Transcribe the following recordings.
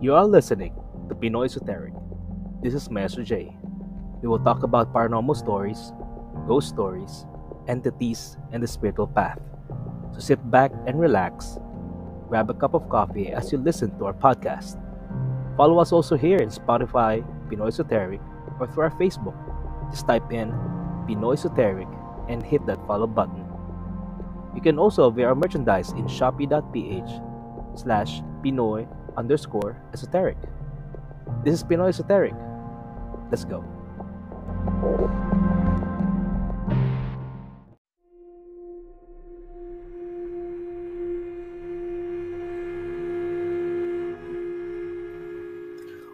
You are listening to Pinoy Esoteric. This is Master J. We will talk about paranormal stories, ghost stories, entities, and the spiritual path. So sit back and relax, grab a cup of coffee as you listen to our podcast. Follow us also here in Spotify, Pinoy Esoteric, or through our Facebook. Just type in Pinoy Esoteric and hit that follow button. You can also view our merchandise in shopee.ph slash Pinoy underscore esoteric. This is Pinoy Esoteric. Let's go.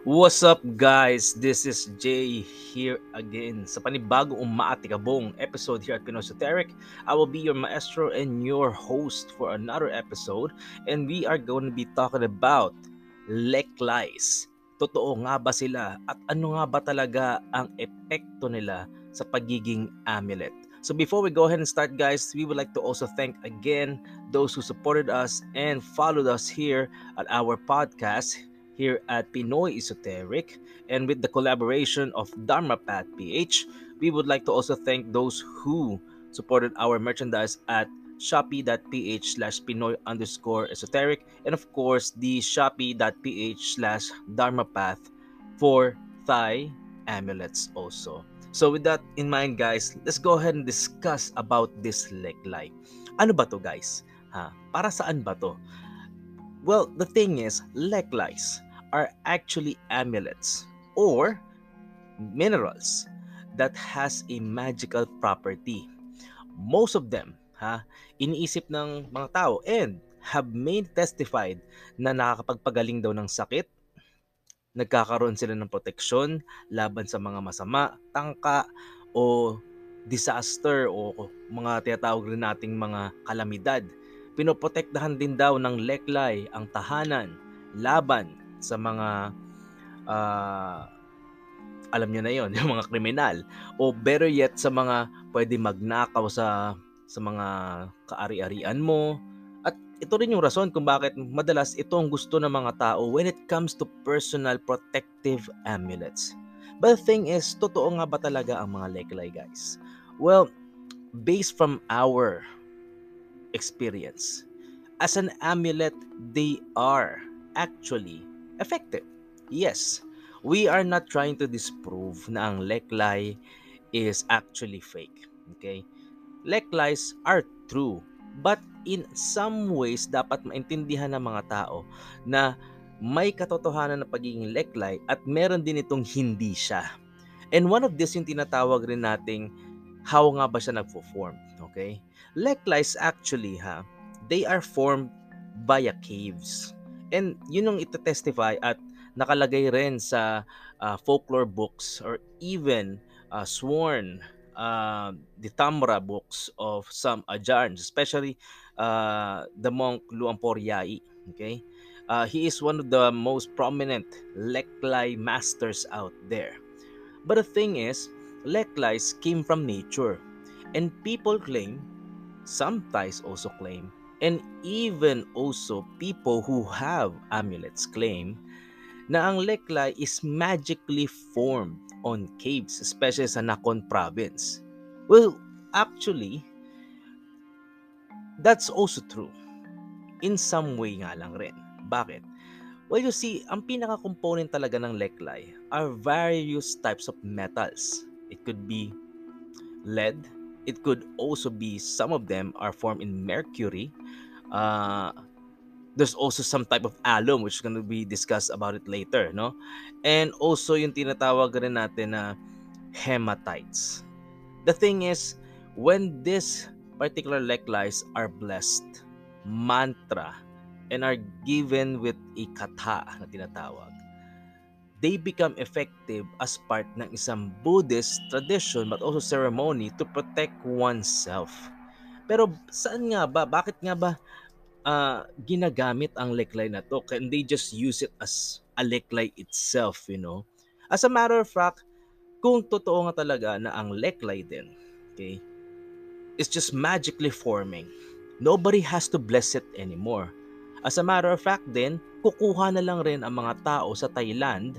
What's up guys? This is Jay here again sa panibagong umaatikabong episode here at Pinoy Esoteric. I will be your maestro and your host for another episode and we are going to be talking about leklies. Totoo nga ba sila at ano nga ba talaga ang epekto nila sa pagiging amulet? So before we go ahead and start guys, we would like to also thank again those who supported us and followed us here at our podcast here at Pinoy Esoteric and with the collaboration of Dharma Path PH, we would like to also thank those who supported our merchandise at shopee.ph slash pinoy underscore esoteric and of course the shopee.ph slash dharma path for thigh amulets also. So with that in mind guys let's go ahead and discuss about this leklay ano ba to guys? Ha? Para saan ba to? Well the thing is leg lights are actually amulets or minerals that has a magical property. Most of them, ha, iniisip ng mga tao and have made testified na nakakapagpagaling daw ng sakit, nagkakaroon sila ng proteksyon laban sa mga masama, tangka, o disaster o mga tinatawag rin nating mga kalamidad. Pinoprotektahan din daw ng leklay ang tahanan laban sa mga uh, alam niyo na yon yung mga kriminal. O better yet sa mga pwede magnakaw sa sa mga kaari-arian mo at ito rin yung rason kung bakit madalas ito ang gusto ng mga tao when it comes to personal protective amulets. But the thing is, totoo nga ba talaga ang mga leklay guys? Well, based from our experience, as an amulet, they are actually effective. Yes, we are not trying to disprove na ang leklay is actually fake. Okay? Leklies are true. But in some ways, dapat maintindihan ng mga tao na may katotohanan na pagiging leklay at meron din itong hindi siya. And one of this yung tinatawag rin nating how nga ba siya nagfo-form. Okay? Leklies actually ha, they are formed via caves. And yun yung ito-testify at nakalagay rin sa uh, folklore books or even uh, sworn uh, the Tamra books of some Ajarns, especially uh, the monk Luampor Yai. Okay? Uh, he is one of the most prominent Leklai masters out there. But the thing is, Leklais came from nature. And people claim, some Thais also claim, and even also people who have amulets claim na ang Lekla is magically formed on caves, especially sa Nakhon province. Well, actually, that's also true. In some way nga lang rin. Bakit? Well, you see, ang pinaka-component talaga ng Leklay are various types of metals. It could be lead, It could also be some of them are formed in mercury. Uh, there's also some type of alum which is going to be discussed about it later, no? And also yung tinatawag rin natin na hematites. The thing is, when these particular leklies are blessed, mantra, and are given with a katha na tinatawag, they become effective as part ng isang Buddhist tradition but also ceremony to protect oneself. Pero saan nga ba? Bakit nga ba uh, ginagamit ang leklay na to? Can they just use it as a leklay itself, you know? As a matter of fact, kung totoo nga talaga na ang leklay din, okay, is just magically forming, nobody has to bless it anymore. As a matter of fact din, kukuha na lang rin ang mga tao sa Thailand,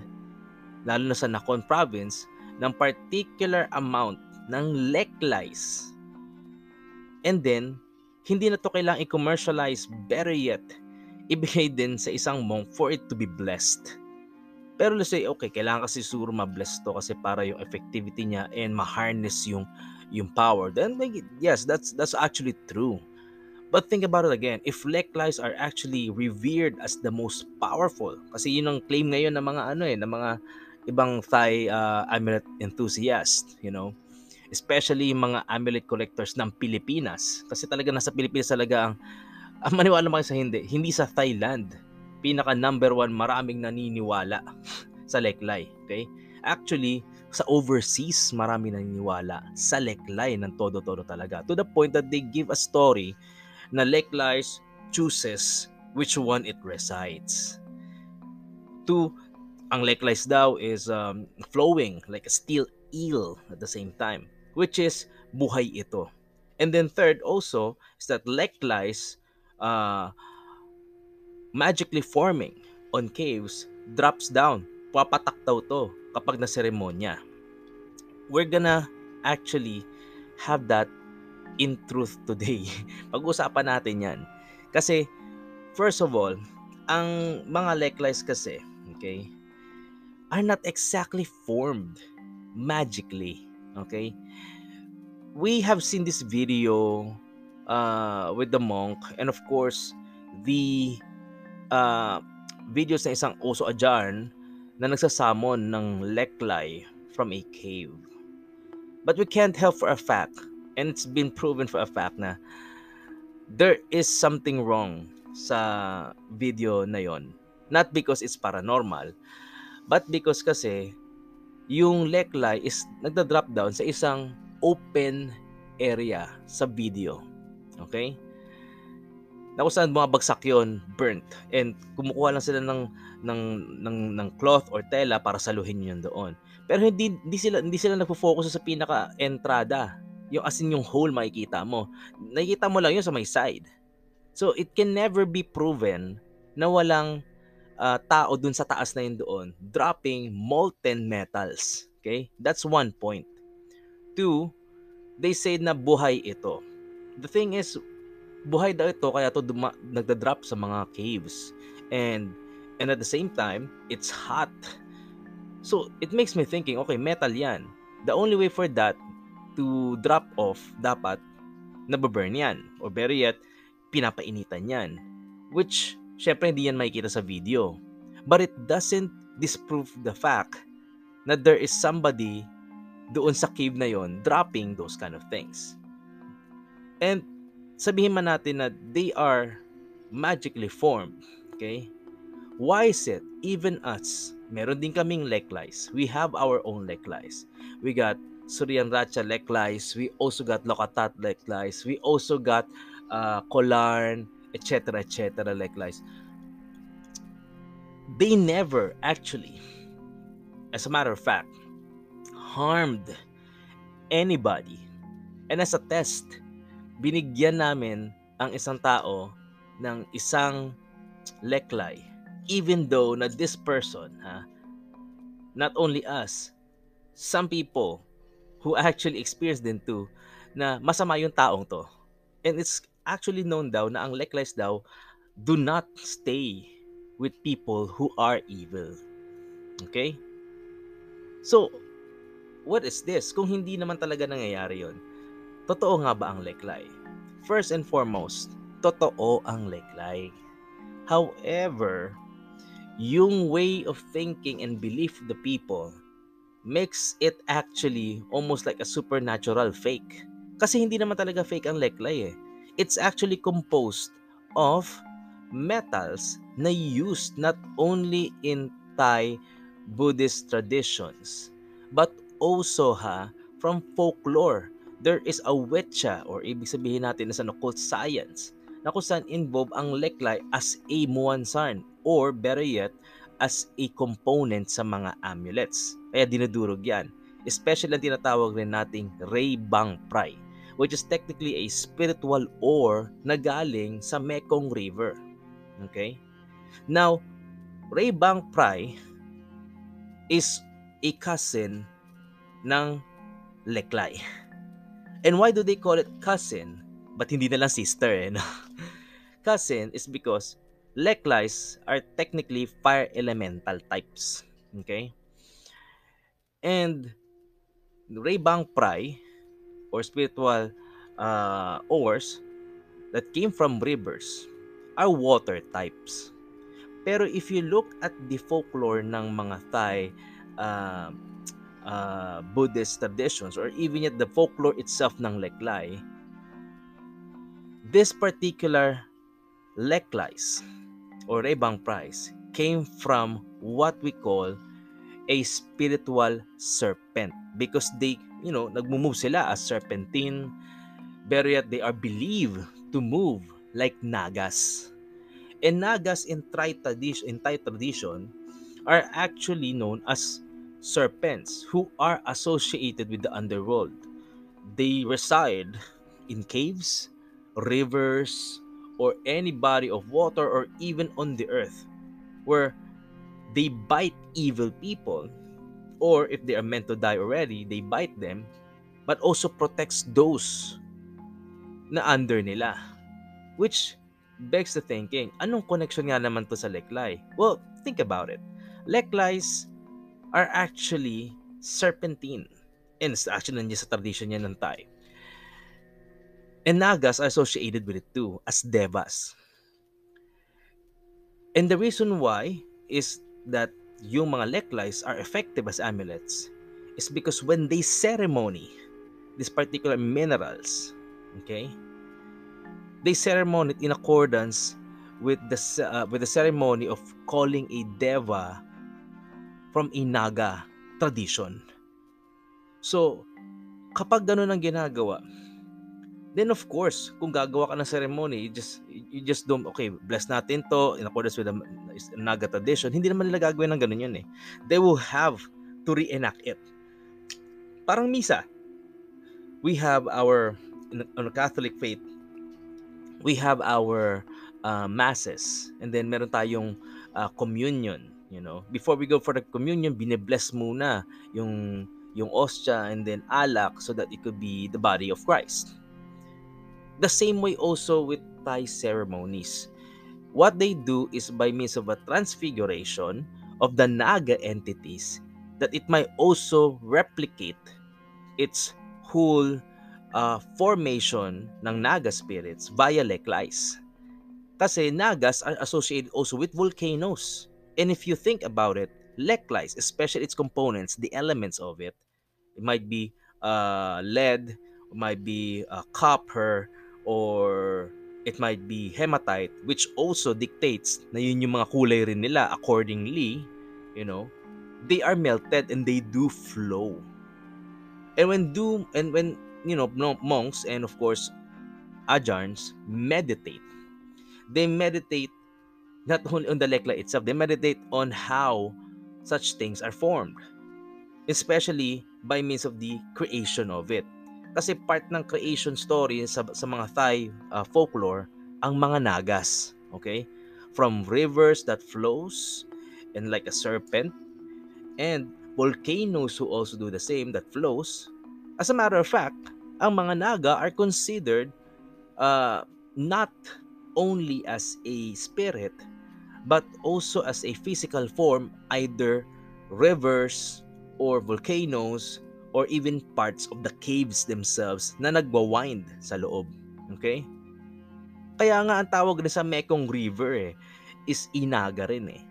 lalo na sa Nakhon province, ng particular amount ng leklais. And then, hindi na to kailangang i-commercialize, better yet, ibigay din sa isang monk for it to be blessed. Pero let's say, okay, kailangan kasi siguro ma-bless to kasi para yung effectivity niya and ma-harness yung, yung power. Then, yes, that's, that's actually true. But think about it again, if Leklies are actually revered as the most powerful, kasi yun ang claim ngayon ng mga ano eh, ng mga ibang Thai uh, amulet enthusiast, you know, especially yung mga amulet collectors ng Pilipinas. Kasi talaga nasa Pilipinas talaga ang, ang maniwala mo sa hindi, hindi sa Thailand. Pinaka number one, maraming naniniwala sa Leklay. Okay? Actually, sa overseas, marami naniniwala sa Leklay ng todo-todo talaga. To the point that they give a story na Leklies chooses which one it resides. Two, ang Leklies daw is um, flowing like a steel eel at the same time, which is buhay ito. And then third also is that Leklies uh, magically forming on caves drops down. Papatak daw to kapag na seremonya. We're gonna actually have that in truth today. Pag-usapan natin yan. Kasi, first of all, ang mga leklies kasi, okay, are not exactly formed magically. Okay? We have seen this video uh, with the monk and of course, the uh, videos ng isang oso ajarn na nagsasamon ng leklay from a cave. But we can't help for a fact and it's been proven for a fact na there is something wrong sa video na yon. Not because it's paranormal, but because kasi yung leklay is nagda-drop down sa isang open area sa video. Okay? Na kung saan mga bagsak yon, burnt. And kumukuha lang sila ng, ng, ng, ng cloth or tela para saluhin yun doon. Pero hindi, hindi sila, hindi sila nagfo-focus sa pinaka-entrada yung as in yung hole makikita mo. Nakikita mo lang yun sa may side. So it can never be proven na walang uh, tao dun sa taas na yun doon dropping molten metals. Okay? That's one point. Two, they say na buhay ito. The thing is, buhay daw ito kaya to duma- nagda-drop sa mga caves. And and at the same time, it's hot. So it makes me thinking, okay, metal yan. The only way for that to drop off, dapat nababurn yan. Or better yet, pinapainitan yan. Which, syempre hindi yan makikita sa video. But it doesn't disprove the fact na there is somebody doon sa cave na yon dropping those kind of things. And sabihin man natin na they are magically formed. Okay? Why is it even us, meron din kaming leklies. We have our own leklies. We got Suryan Racha Leklais. We also got Lokatat Leklais. We also got uh, Kolarn, etc. etc. Leklais. They never actually, as a matter of fact, harmed anybody. And as a test, binigyan namin ang isang tao ng isang leklay even though na this person ha not only us some people who actually experienced din too na masama yung taong to. And it's actually known daw na ang Leklies daw do not stay with people who are evil. Okay? So, what is this? Kung hindi naman talaga nangyayari yon, totoo nga ba ang leklay? First and foremost, totoo ang leklay. However, yung way of thinking and belief of the people makes it actually almost like a supernatural fake. Kasi hindi naman talaga fake ang leklay eh. It's actually composed of metals na used not only in Thai Buddhist traditions but also ha from folklore. There is a wetcha or ibig sabihin natin na sa occult science na kung saan involve ang leklay as a muansan or better yet as a component sa mga amulets. Kaya dinudurog yan. Especially ang tinatawag rin nating Ray Bang Prai, which is technically a spiritual ore na galing sa Mekong River. Okay? Now, Raybang Pry is a cousin ng Leklay. And why do they call it cousin? But hindi na lang sister eh. No? cousin is because Leklays are technically fire elemental types. Okay? And Raybang Pry or spiritual uh, ores that came from rivers are water types. Pero if you look at the folklore ng mga Thai uh, uh, Buddhist traditions or even yet the folklore itself ng Leklay, this particular Leklays or Rebang Price came from what we call a spiritual serpent because they, you know, nagmo-move sila as serpentine, but yet they are believed to move like nagas. And Nagas in Thai tradition, in Thai tradition are actually known as serpents who are associated with the underworld. They reside in caves, rivers, or any body of water or even on the earth where they bite evil people or if they are meant to die already, they bite them but also protects those na under nila which begs the thinking, anong connection nga naman to sa Leklay? Well, think about it. Leklays are actually serpentine. And actually nandiyan sa tradition niya ng Thai. And Nagas are associated with it too as devas. And the reason why is that yung mga Leklays are effective as amulets is because when they ceremony these particular minerals, okay, they ceremony in accordance with the uh, with the ceremony of calling a deva from a Naga tradition. So, kapag ganun ang ginagawa, then of course, kung gagawa ka ng ceremony, you just you just don't okay, bless natin to in accordance with the Naga tradition. Hindi naman nila gagawin ng ganun yun eh. They will have to reenact it. Parang misa. We have our in, on Catholic faith, we have our uh, masses and then meron tayong uh, communion you know before we go for the communion bine-bless muna yung yung ostia and then alak so that it could be the body of Christ the same way also with Thai ceremonies what they do is by means of a transfiguration of the naga entities that it might also replicate its whole uh, formation ng Naga spirits via Leklais. Kasi Nagas are associated also with volcanoes. And if you think about it, Leklais, especially its components, the elements of it, it might be uh, lead, it might be uh, copper, or it might be hematite, which also dictates na yun yung mga kulay rin nila accordingly, you know, they are melted and they do flow. And when do and when you know, monks and of course ajarns meditate. They meditate not only on the lekla itself, they meditate on how such things are formed. Especially by means of the creation of it. Kasi part ng creation story sa, sa mga Thai uh, folklore ang mga nagas. Okay? From rivers that flows and like a serpent and volcanoes who also do the same that flows. As a matter of fact, ang mga naga are considered uh, not only as a spirit but also as a physical form either rivers or volcanoes or even parts of the caves themselves na nagwa-wind sa loob. Okay? Kaya nga ang tawag na sa Mekong River eh, is Inaga rin eh.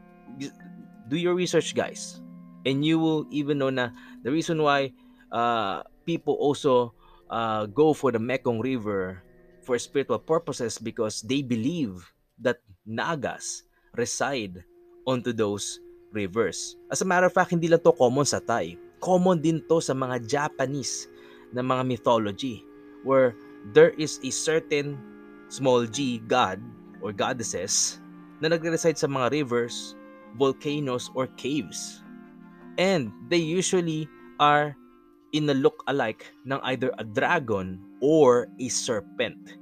Do your research guys. And you will even know na the reason why uh, people also uh, go for the Mekong River for spiritual purposes because they believe that Nagas reside onto those rivers. As a matter of fact, hindi lang to common sa Thai. Common din to sa mga Japanese na mga mythology where there is a certain small g god or goddesses na nagre-reside sa mga rivers, volcanoes, or caves. And they usually are in a look-alike ng either a dragon or a serpent.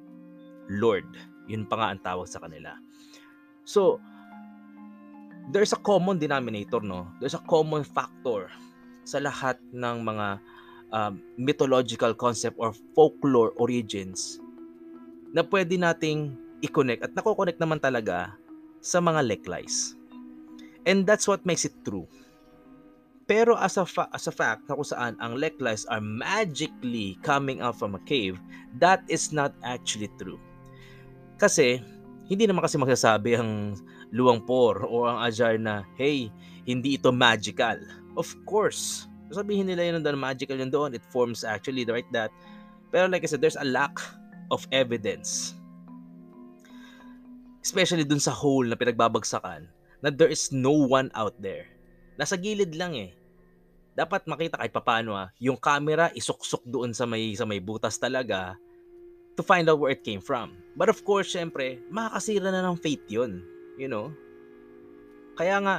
Lord. Yun pa nga ang tawag sa kanila. So, there's a common denominator, no? There's a common factor sa lahat ng mga um, mythological concept or folklore origins na pwede nating i-connect at nako-connect naman talaga sa mga leklies. And that's what makes it true. Pero as a, fa- as a fact na kung saan ang leklies are magically coming out from a cave, that is not actually true. Kasi, hindi naman kasi magsasabi ang luwangpor o ang ajar na, hey, hindi ito magical. Of course, sabihin nila yun na magical yun doon, it forms actually, right, that. Pero like I said, there's a lack of evidence. Especially dun sa hole na pinagbabagsakan, na there is no one out there. Nasa gilid lang eh. Dapat makita kahit papaano ah, yung camera isuksok doon sa may sa may butas talaga to find out where it came from. But of course, syempre, makakasira na ng faith yun. You know? Kaya nga,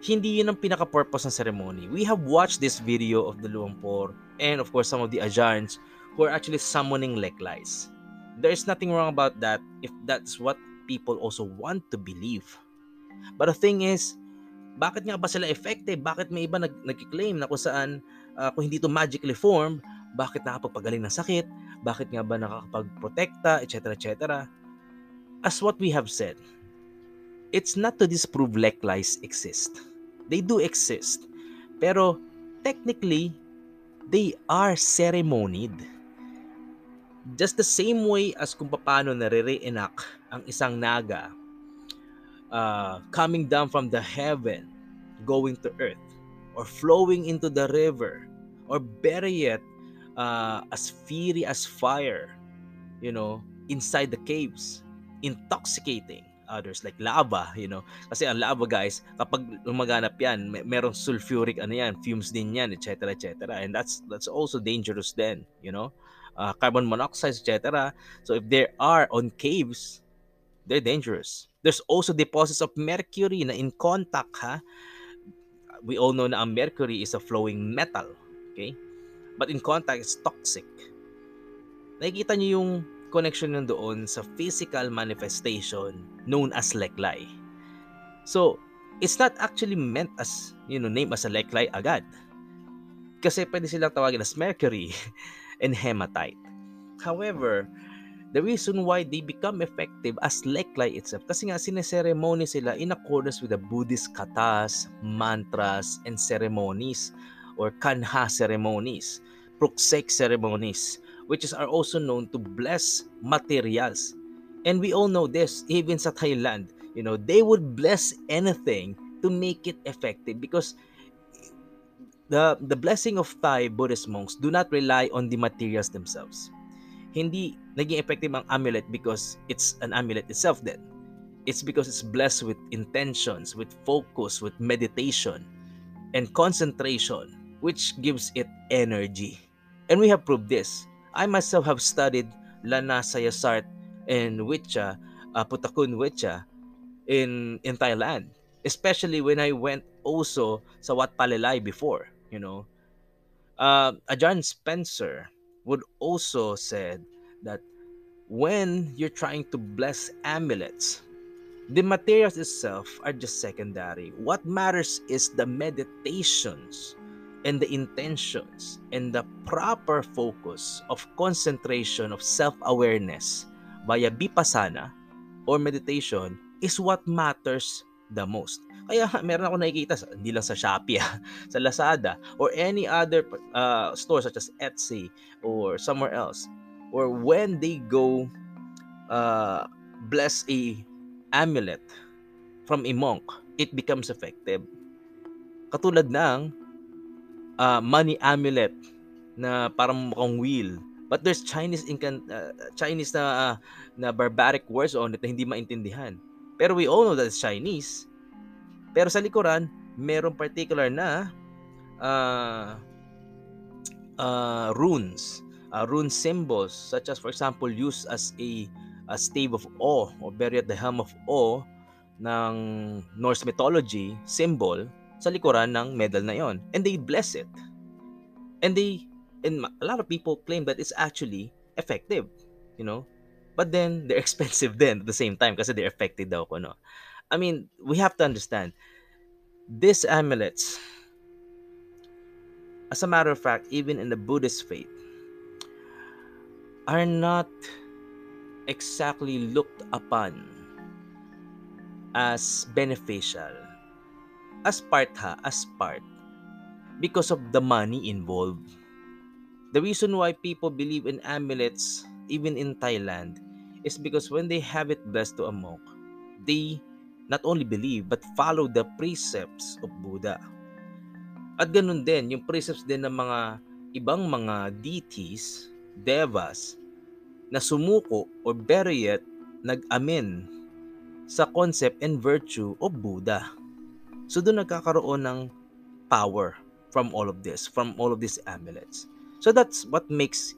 hindi yun ang pinaka-purpose ng ceremony. We have watched this video of the Lumpur and of course some of the Ajans who are actually summoning Leklais. There's nothing wrong about that if that's what people also want to believe. But the thing is, bakit nga ba sila effective? Bakit may iba nag nag-claim na kung saan uh, kung hindi to magically form, bakit nakapagpagaling ng sakit? Bakit nga ba nakakapagprotekta, etc. etc. As what we have said, it's not to disprove Lek lies exist. They do exist. Pero technically, they are ceremonied. Just the same way as kung paano nare-reenact ang isang naga uh, coming down from the heaven, going to earth, or flowing into the river, or better yet, uh, as fiery as fire, you know, inside the caves, intoxicating others like lava, you know. Kasi ang lava guys, kapag lumaganap yan, may, merong sulfuric ano yan, fumes din yan, etc. etc. And that's that's also dangerous then, you know. Uh, carbon monoxide, etc. So if there are on caves, they're dangerous. There's also deposits of mercury na in contact ha. We all know na ang mercury is a flowing metal, okay? But in contact it's toxic. Nakikita niyo yung connection nun doon sa physical manifestation known as leklay. So, it's not actually meant as, you know, name as a leklay agad. Kasi pwede silang tawagin as mercury and hematite. However, the reason why they become effective as leklay itself kasi nga sineseremony sila in accordance with the Buddhist katas, mantras, and ceremonies or kanha ceremonies, pruksek ceremonies, which is, are also known to bless materials. And we all know this, even sa Thailand, you know, they would bless anything to make it effective because the the blessing of Thai Buddhist monks do not rely on the materials themselves hindi naging effective ang amulet because it's an amulet itself then. It's because it's blessed with intentions, with focus, with meditation, and concentration, which gives it energy. And we have proved this. I myself have studied Lana Sayasart and Witcha, uh, Putakun Witcha in, in Thailand. Especially when I went also sa Wat Palelai before, you know. Uh, Ajahn Spencer, would also said that when you're trying to bless amulets, the materials itself are just secondary. What matters is the meditations and the intentions and the proper focus of concentration of self-awareness via vipassana or meditation is what matters the most. Kaya meron ako nakikita, hindi lang sa Shopee, ah, sa Lazada, or any other uh, store such as Etsy or somewhere else. Or when they go uh, bless a amulet from a monk, it becomes effective. Katulad ng uh, money amulet na parang mukhang wheel. But there's Chinese incan uh, Chinese na uh, na barbaric words on it na hindi maintindihan. Pero we all know that it's Chinese pero sa likuran, merong particular na uh, uh, runes, uh, rune symbols such as for example used as a, a stave of awe or buried at the helm of awe ng Norse mythology symbol sa likuran ng medal na yon and they bless it and they and a lot of people claim that it's actually effective you know But then, they're expensive then at the same time kasi they're affected daw ko, no? I mean, we have to understand, these amulets, as a matter of fact, even in the Buddhist faith, are not exactly looked upon as beneficial. As part ha, as part. Because of the money involved. The reason why people believe in amulets, even in Thailand, is because when they have it blessed to a monk, they not only believe but follow the precepts of Buddha. At ganun din, yung precepts din ng mga ibang mga deities, devas, na sumuko or better yet, nag-amin sa concept and virtue of Buddha. So doon nagkakaroon ng power from all of this, from all of these amulets. So that's what makes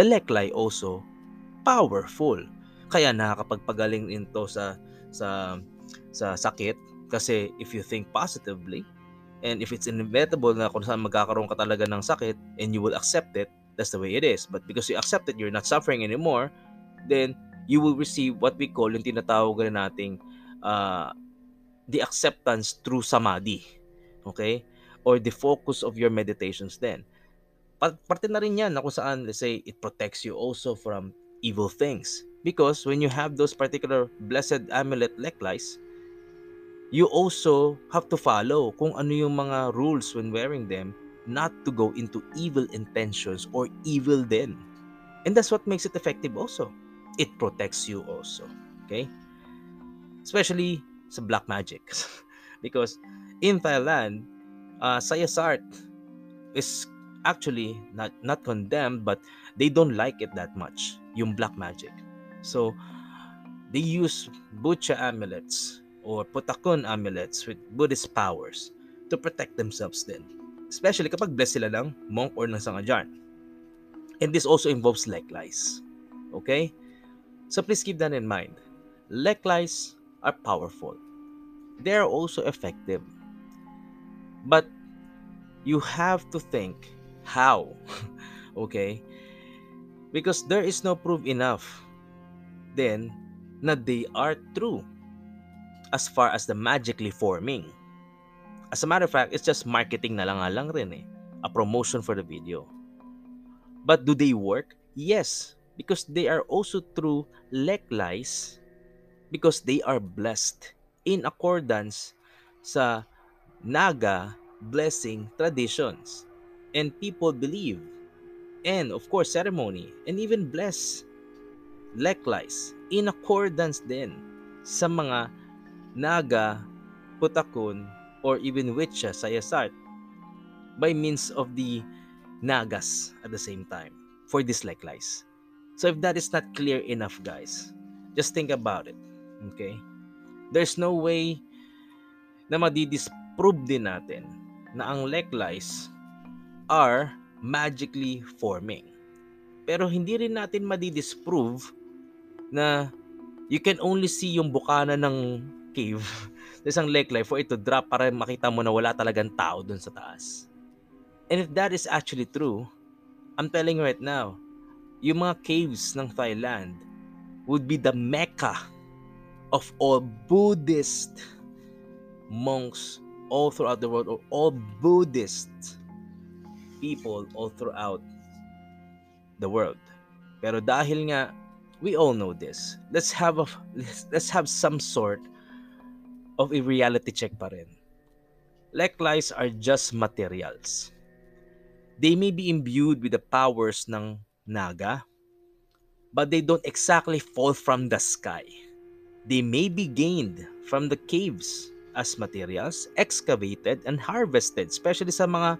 the Leklai also powerful. Kaya nakakapagpagaling ito sa sa sa sakit kasi if you think positively and if it's inevitable na kung saan magkakaroon ka talaga ng sakit and you will accept it, that's the way it is. But because you accept it, you're not suffering anymore, then you will receive what we call yung tinatawag na nating uh, the acceptance through samadhi. Okay? Or the focus of your meditations then. Parte na rin yan na kung saan, let's say, it protects you also from evil things. Because when you have those particular blessed amulet leklais, you also have to follow kung ano yung mga rules when wearing them not to go into evil intentions or evil then. And that's what makes it effective also it protects you also. Okay? Especially sa black magic. because in Thailand, uh, Sayasart is actually not not condemned but they don't like it that much yung black magic so they use bucha amulets or putakon amulets with Buddhist powers to protect themselves then especially kapag blessed sila ng monk or ng sangajan and this also involves leg lies okay so please keep that in mind. Leklais are powerful. They are also effective. But you have to think how. okay? Because there is no proof enough then na they are true as far as the magically forming. As a matter of fact, it's just marketing na lang lang rin eh. A promotion for the video. But do they work? Yes because they are also true leg lies because they are blessed in accordance sa Naga blessing traditions and people believe and of course ceremony and even bless leklais in accordance din sa mga Naga, Putakon, or even Witcha sa Yasart by means of the Nagas at the same time for this leklais. So if that is not clear enough, guys, just think about it. Okay? There's no way na madidisprove din natin na ang leglies are magically forming. Pero hindi rin natin madidisprove na you can only see yung bukana ng cave sa isang leglay for it to drop para makita mo na wala talagang tao dun sa taas. And if that is actually true, I'm telling you right now, yung mga caves ng Thailand would be the mecca of all Buddhist monks all throughout the world or all Buddhist people all throughout the world. Pero dahil nga we all know this, let's have a let's, let's have some sort of a reality check pa rin. Leklies are just materials. They may be imbued with the powers ng Naga, but they don't exactly fall from the sky. They may be gained from the caves as materials, excavated and harvested, especially sa mga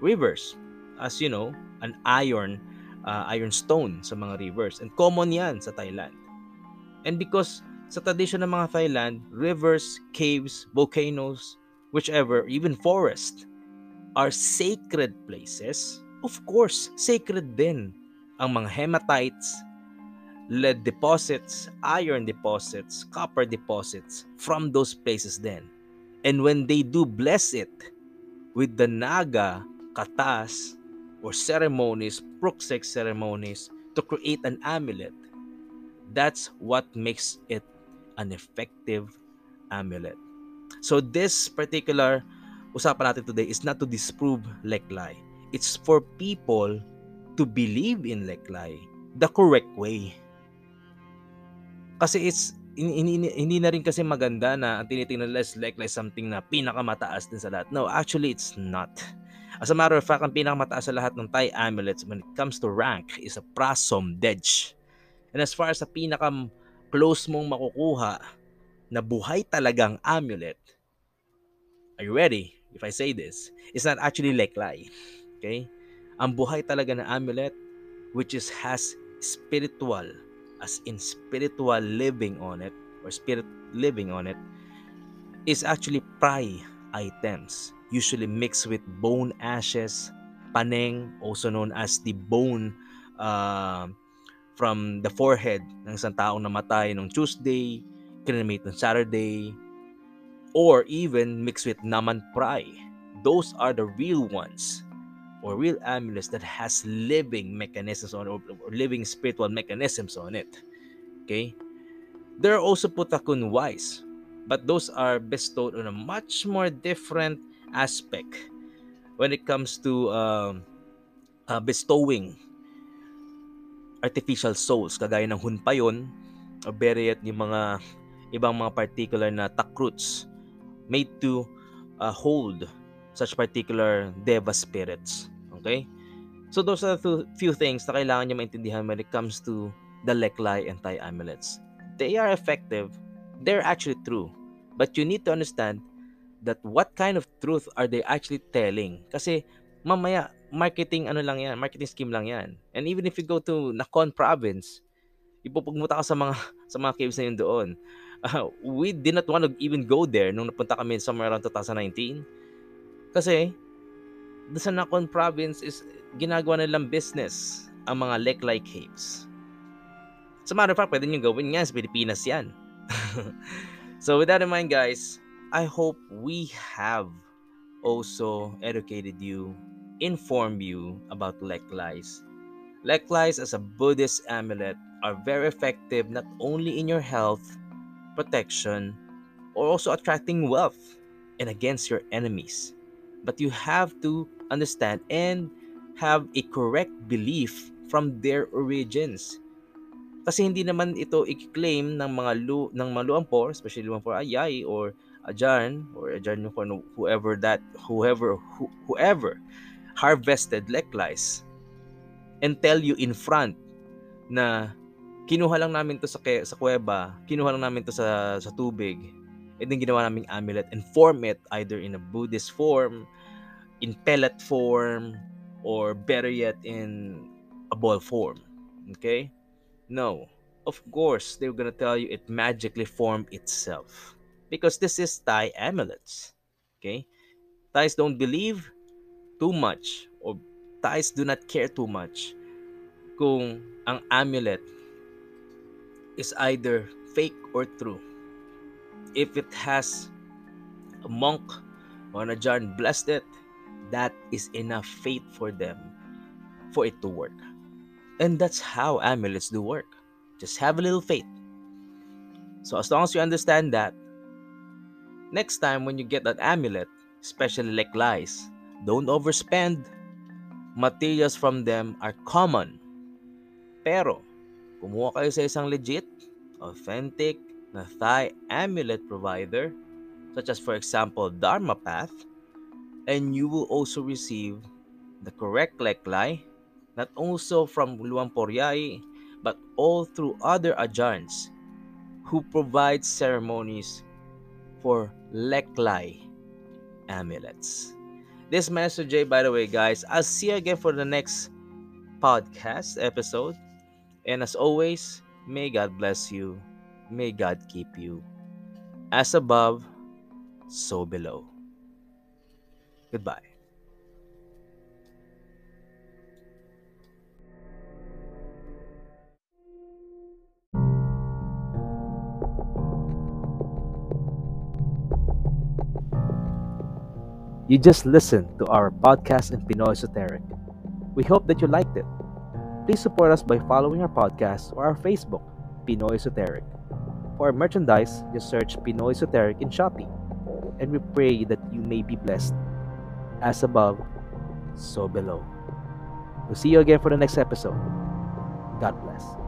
rivers. As you know, an iron uh, iron stone sa mga rivers. And common yan sa Thailand. And because sa tradition ng mga Thailand, rivers, caves, volcanoes, whichever, even forest, are sacred places of course, sacred din ang mga hematites, lead deposits, iron deposits, copper deposits from those places then. And when they do bless it with the naga, katas, or ceremonies, proxec ceremonies to create an amulet, That's what makes it an effective amulet. So this particular usapan natin today is not to disprove Leklai. It's for people to believe in Leklai the correct way. Kasi it's hindi, hindi na rin kasi maganda na ang tinitingnan nila is Leklai something na pinakamataas din sa lahat. No, actually it's not. As a matter of fact, ang pinakamataas sa lahat ng Thai amulets when it comes to rank is a Prasom Dej. And as far as sa pinaka close mong makukuha na buhay talagang amulet, are you ready? if I say this, it's not actually leklai. Okay? Ang buhay talaga na amulet, which is has spiritual, as in spiritual living on it, or spirit living on it, is actually pry items, usually mixed with bone ashes, paneng, also known as the bone uh, from the forehead ng isang taong namatay nung Tuesday, kinamate ng Saturday, or even mixed with naman prai. Those are the real ones or real amulets that has living mechanisms on or, or living spiritual mechanisms on it. Okay? There are also putakun wise, but those are bestowed on a much more different aspect when it comes to um, uh, bestowing artificial souls kagaya ng hunpayon o beriyat yung mga ibang mga particular na takroots made to uh, hold such particular deva spirits. Okay? So those are the few things na kailangan nyo maintindihan when it comes to the Leklai and Thai amulets. They are effective. They're actually true. But you need to understand that what kind of truth are they actually telling? Kasi mamaya, marketing ano lang yan, marketing scheme lang yan. And even if you go to Nakhon province, ipupugmuta ka sa mga sa mga caves na yun doon uh, we did not want to even go there nung napunta kami somewhere around 2019. Kasi, the Sanakon province is ginagawa nilang business ang mga lake-like caves. As a matter of fact, pwede nyo gawin nga sa Pilipinas yan. so with that in mind guys, I hope we have also educated you, informed you about Leklais. Leklais as a Buddhist amulet are very effective not only in your health protection, or also attracting wealth and against your enemies. But you have to understand and have a correct belief from their origins. Kasi hindi naman ito i-claim ng mga lu ng mga luampor, especially luampor ayay or ajan or ajan yung whoever that whoever who, whoever harvested leklais and tell you in front na kinuha lang namin to sa sa kuweba, kinuha lang namin to sa sa tubig. And then ginawa namin amulet and form it either in a Buddhist form, in pellet form, or better yet in a ball form. Okay? No. Of course, they're gonna tell you it magically formed itself. Because this is Thai amulets. Okay? Thais don't believe too much or Thais do not care too much kung ang amulet is either fake or true. If it has a monk or a John blessed it, that is enough faith for them for it to work. And that's how amulets do work. Just have a little faith. So as long as you understand that, next time when you get an amulet, especially like lies, don't overspend. Materials from them are common. Pero Kumuha kayo sa isang legit, authentic, na Thai amulet provider, such as for example Dharma Path, and you will also receive the correct leklai, not also from Luamporyai, but all through other ajans who provide ceremonies for leklai amulets. This is Master J, by the way, guys. I'll see you again for the next podcast episode. And as always, may God bless you. May God keep you. As above, so below. Goodbye. You just listened to our podcast in Pinoy Esoteric. We hope that you liked it. Please support us by following our podcast or our Facebook. Pinoy Esoteric. For merchandise, just search Pinoy Esoteric in Shopee. And we pray that you may be blessed as above, so below. We'll see you again for the next episode. God bless.